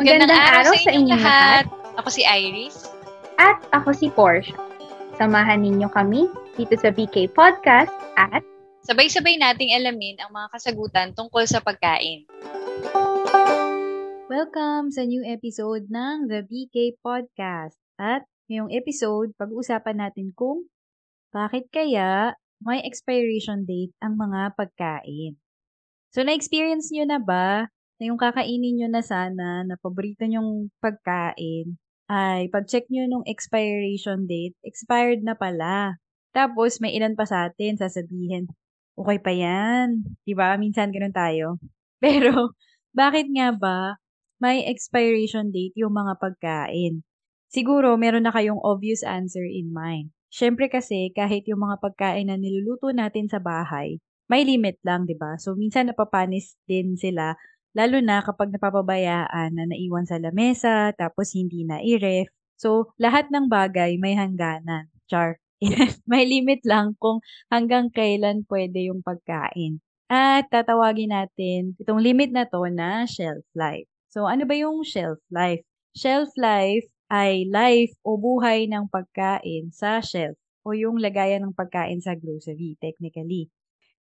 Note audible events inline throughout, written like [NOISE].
Magandang, araw, sa inyong lahat. Ako si Iris. At ako si Porsche. Samahan ninyo kami dito sa BK Podcast at sabay-sabay nating alamin ang mga kasagutan tungkol sa pagkain. Welcome sa new episode ng The BK Podcast. At ngayong episode, pag-uusapan natin kung bakit kaya may expiration date ang mga pagkain. So, na-experience nyo na ba na yung kakainin nyo na sana na paborito nyong pagkain ay pag-check nyo nung expiration date, expired na pala. Tapos may ilan pa sa atin sasabihin, okay pa yan. Diba? Minsan ganun tayo. [LAUGHS] Pero bakit nga ba may expiration date yung mga pagkain? Siguro meron na kayong obvious answer in mind. Siyempre kasi kahit yung mga pagkain na niluluto natin sa bahay, may limit lang, 'di ba? So minsan napapanis din sila Lalo na kapag napapabayaan na naiwan sa lamesa, tapos hindi na i-ref. So, lahat ng bagay may hangganan. Char. [LAUGHS] may limit lang kung hanggang kailan pwede yung pagkain. At tatawagin natin itong limit na to na shelf life. So, ano ba yung shelf life? Shelf life ay life o buhay ng pagkain sa shelf o yung lagayan ng pagkain sa grocery technically.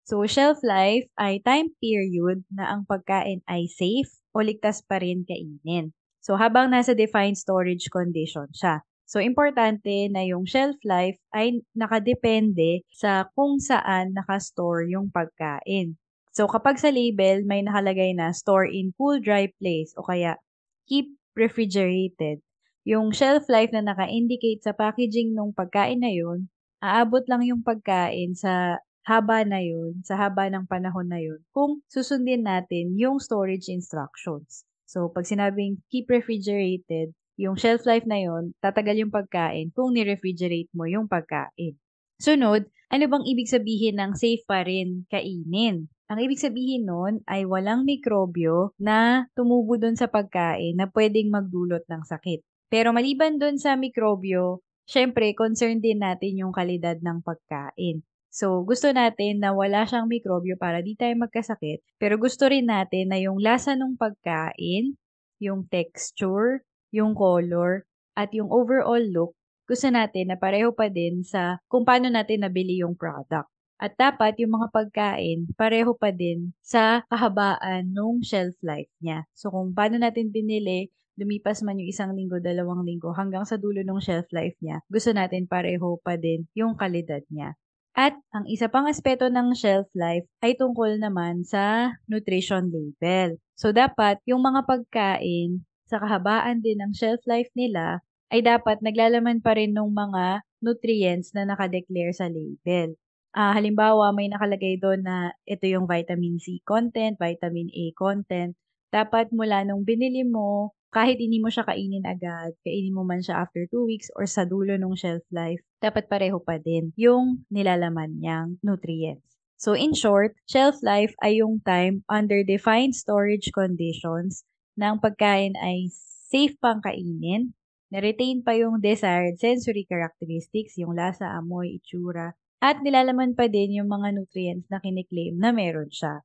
So, shelf life ay time period na ang pagkain ay safe o ligtas pa rin kainin. So, habang nasa defined storage condition siya. So, importante na yung shelf life ay nakadepende sa kung saan nakastore yung pagkain. So, kapag sa label may nakalagay na store in cool, dry place o kaya keep refrigerated, yung shelf life na naka-indicate sa packaging ng pagkain na yun, aabot lang yung pagkain sa haba na yun, sa haba ng panahon na yun, kung susundin natin yung storage instructions. So, pag sinabing keep refrigerated, yung shelf life na yun, tatagal yung pagkain kung ni-refrigerate mo yung pagkain. Sunod, ano bang ibig sabihin ng safe pa rin kainin? Ang ibig sabihin nun ay walang mikrobyo na tumubo doon sa pagkain na pwedeng magdulot ng sakit. Pero maliban doon sa mikrobyo, syempre concern din natin yung kalidad ng pagkain. So, gusto natin na wala siyang mikrobyo para di tayo magkasakit. Pero gusto rin natin na yung lasa ng pagkain, yung texture, yung color, at yung overall look, gusto natin na pareho pa din sa kung paano natin nabili yung product. At dapat yung mga pagkain pareho pa din sa kahabaan ng shelf life niya. So kung paano natin binili, lumipas man yung isang linggo, dalawang linggo, hanggang sa dulo ng shelf life niya, gusto natin pareho pa din yung kalidad niya. At ang isa pang aspeto ng shelf life ay tungkol naman sa nutrition label. So dapat yung mga pagkain sa kahabaan din ng shelf life nila ay dapat naglalaman pa rin ng mga nutrients na nakadeclare sa label. Uh, halimbawa, may nakalagay doon na ito yung vitamin C content, vitamin A content. Dapat mula nung binili mo kahit hindi mo siya kainin agad, kainin mo man siya after 2 weeks or sa dulo ng shelf life, dapat pareho pa din yung nilalaman niyang nutrients. So in short, shelf life ay yung time under defined storage conditions ng pagkain ay safe pang kainin, na-retain pa yung desired sensory characteristics, yung lasa, amoy, itsura, at nilalaman pa din yung mga nutrients na kiniklaim na meron siya.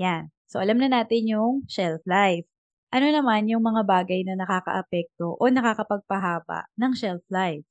Yan. So, alam na natin yung shelf life. Ano naman yung mga bagay na nakakaapekto o nakakapagpahaba ng shelf life?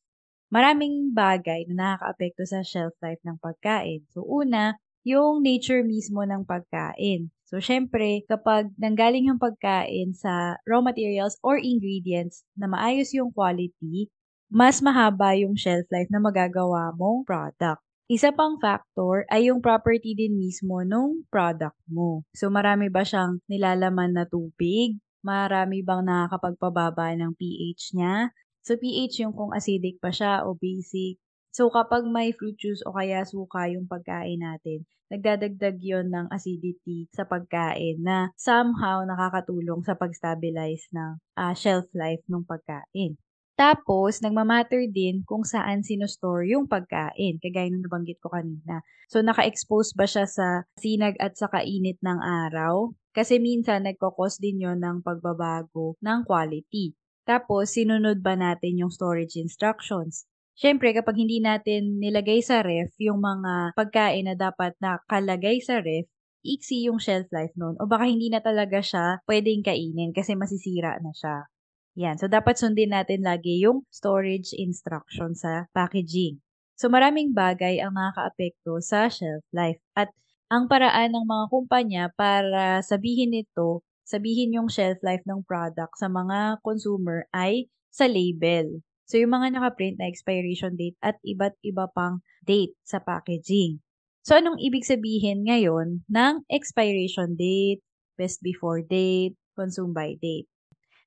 Maraming bagay na nakakaapekto sa shelf life ng pagkain. So una, yung nature mismo ng pagkain. So syempre, kapag nanggaling yung pagkain sa raw materials or ingredients na maayos yung quality, mas mahaba yung shelf life na magagawa mong product. Isa pang factor ay yung property din mismo ng product mo. So marami ba siyang nilalaman na tubig, marami bang nakakapagpababa ng pH niya. So, pH yung kung acidic pa siya o basic. So, kapag may fruit juice o kaya suka yung pagkain natin, nagdadagdag yon ng acidity sa pagkain na somehow nakakatulong sa pag-stabilize ng uh, shelf life ng pagkain. Tapos, nagmamatter din kung saan sinostore yung pagkain, kagaya nung nabanggit ko kanina. So, naka-expose ba siya sa sinag at sa kainit ng araw? Kasi minsan, nagkakos din yon ng pagbabago ng quality. Tapos, sinunod ba natin yung storage instructions? Siyempre, kapag hindi natin nilagay sa ref yung mga pagkain na dapat nakalagay sa ref, iksi yung shelf life nun o baka hindi na talaga siya pwedeng kainin kasi masisira na siya. Yan. So, dapat sundin natin lagi yung storage instruction sa packaging. So, maraming bagay ang nakakaapekto sa shelf life. At ang paraan ng mga kumpanya para sabihin ito, sabihin yung shelf life ng product sa mga consumer ay sa label. So, yung mga nakaprint na expiration date at iba't iba pang date sa packaging. So, anong ibig sabihin ngayon ng expiration date, best before date, consume by date?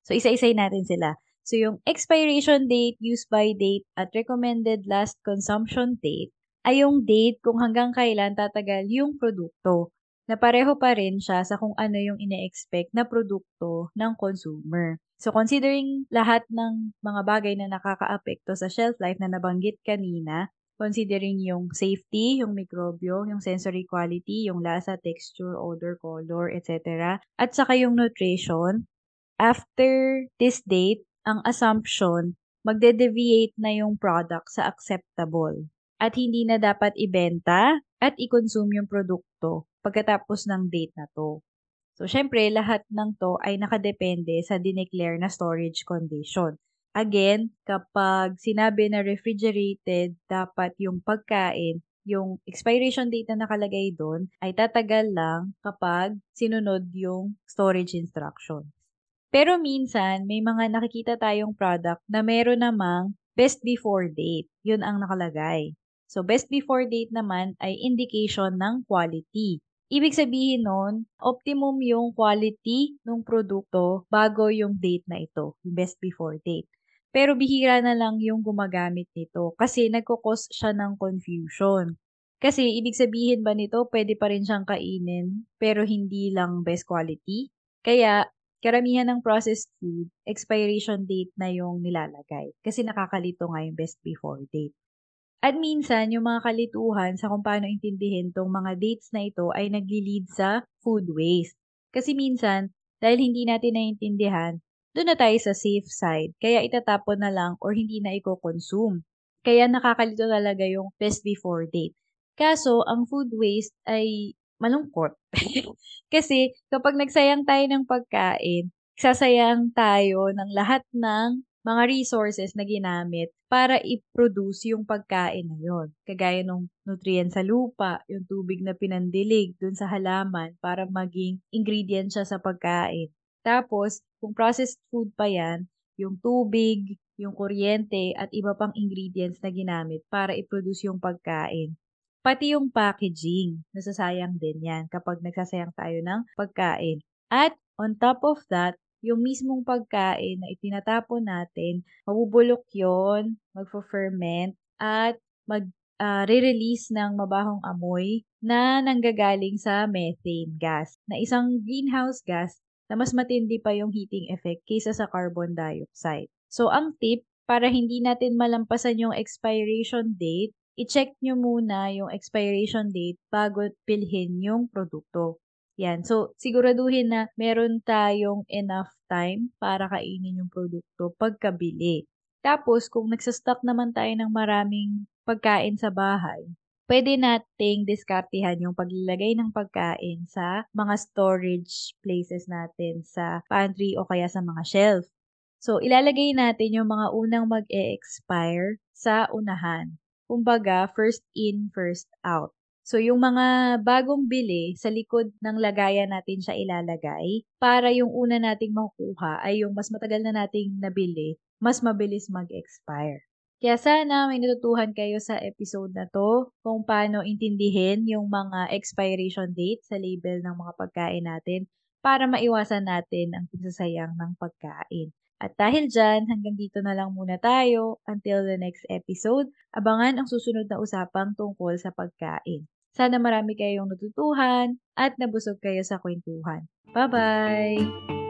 So, isa-isay natin sila. So, yung expiration date, use by date, at recommended last consumption date ay yung date kung hanggang kailan tatagal yung produkto na pareho pa rin siya sa kung ano yung ine-expect na produkto ng consumer. So, considering lahat ng mga bagay na nakakaapekto sa shelf life na nabanggit kanina, considering yung safety, yung mikrobyo, yung sensory quality, yung lasa, texture, odor, color, etc. At saka yung nutrition, after this date, ang assumption, magde-deviate na yung product sa acceptable at hindi na dapat ibenta at i-consume yung produkto pagkatapos ng date na to. So, syempre, lahat ng to ay nakadepende sa dineclare na storage condition. Again, kapag sinabi na refrigerated, dapat yung pagkain, yung expiration date na nakalagay doon, ay tatagal lang kapag sinunod yung storage instruction. Pero minsan, may mga nakikita tayong product na meron namang best before date. Yun ang nakalagay. So, best before date naman ay indication ng quality. Ibig sabihin nun, optimum yung quality ng produkto bago yung date na ito, best before date. Pero bihira na lang yung gumagamit nito kasi nagkukos siya ng confusion. Kasi ibig sabihin ba nito, pwede pa rin siyang kainin pero hindi lang best quality? Kaya karamihan ng processed food, expiration date na yung nilalagay. Kasi nakakalito nga yung best before date. At minsan, yung mga kalituhan sa kung paano intindihin tong mga dates na ito ay nagli-lead sa food waste. Kasi minsan, dahil hindi natin naiintindihan, doon na tayo sa safe side. Kaya itatapon na lang or hindi na i-consume. Kaya nakakalito talaga yung best before date. Kaso, ang food waste ay malungkot. [LAUGHS] Kasi kapag nagsayang tayo ng pagkain, sasayang tayo ng lahat ng mga resources na ginamit para i-produce yung pagkain na yon. Kagaya ng nutrient sa lupa, yung tubig na pinandilig dun sa halaman para maging ingredient siya sa pagkain. Tapos, kung processed food pa yan, yung tubig, yung kuryente, at iba pang ingredients na ginamit para i-produce yung pagkain. Pati yung packaging, nasasayang din yan kapag nagsasayang tayo ng pagkain. At on top of that, yung mismong pagkain na itinatapon natin, mabubulok yon, magfo-ferment, at mag uh, re-release ng mabahong amoy na nanggagaling sa methane gas, na isang greenhouse gas na mas matindi pa yung heating effect kaysa sa carbon dioxide. So, ang tip, para hindi natin malampasan yung expiration date, i-check nyo muna yung expiration date bago pilhin yung produkto. Yan. So, siguraduhin na meron tayong enough time para kainin yung produkto pagkabili. Tapos, kung nagsastock naman tayo ng maraming pagkain sa bahay, pwede nating diskartihan yung paglalagay ng pagkain sa mga storage places natin sa pantry o kaya sa mga shelf. So, ilalagay natin yung mga unang mag-e-expire sa unahan. Kumbaga, first in, first out. So, yung mga bagong bili, sa likod ng lagayan natin siya ilalagay para yung una nating makukuha ay yung mas matagal na nating nabili, mas mabilis mag-expire. Kaya sana may natutuhan kayo sa episode na to kung paano intindihin yung mga expiration date sa label ng mga pagkain natin para maiwasan natin ang pagsasayang ng pagkain. At dahil dyan, hanggang dito na lang muna tayo. Until the next episode, abangan ang susunod na usapang tungkol sa pagkain. Sana marami kayong natutuhan at nabusog kayo sa kwentuhan. Bye-bye!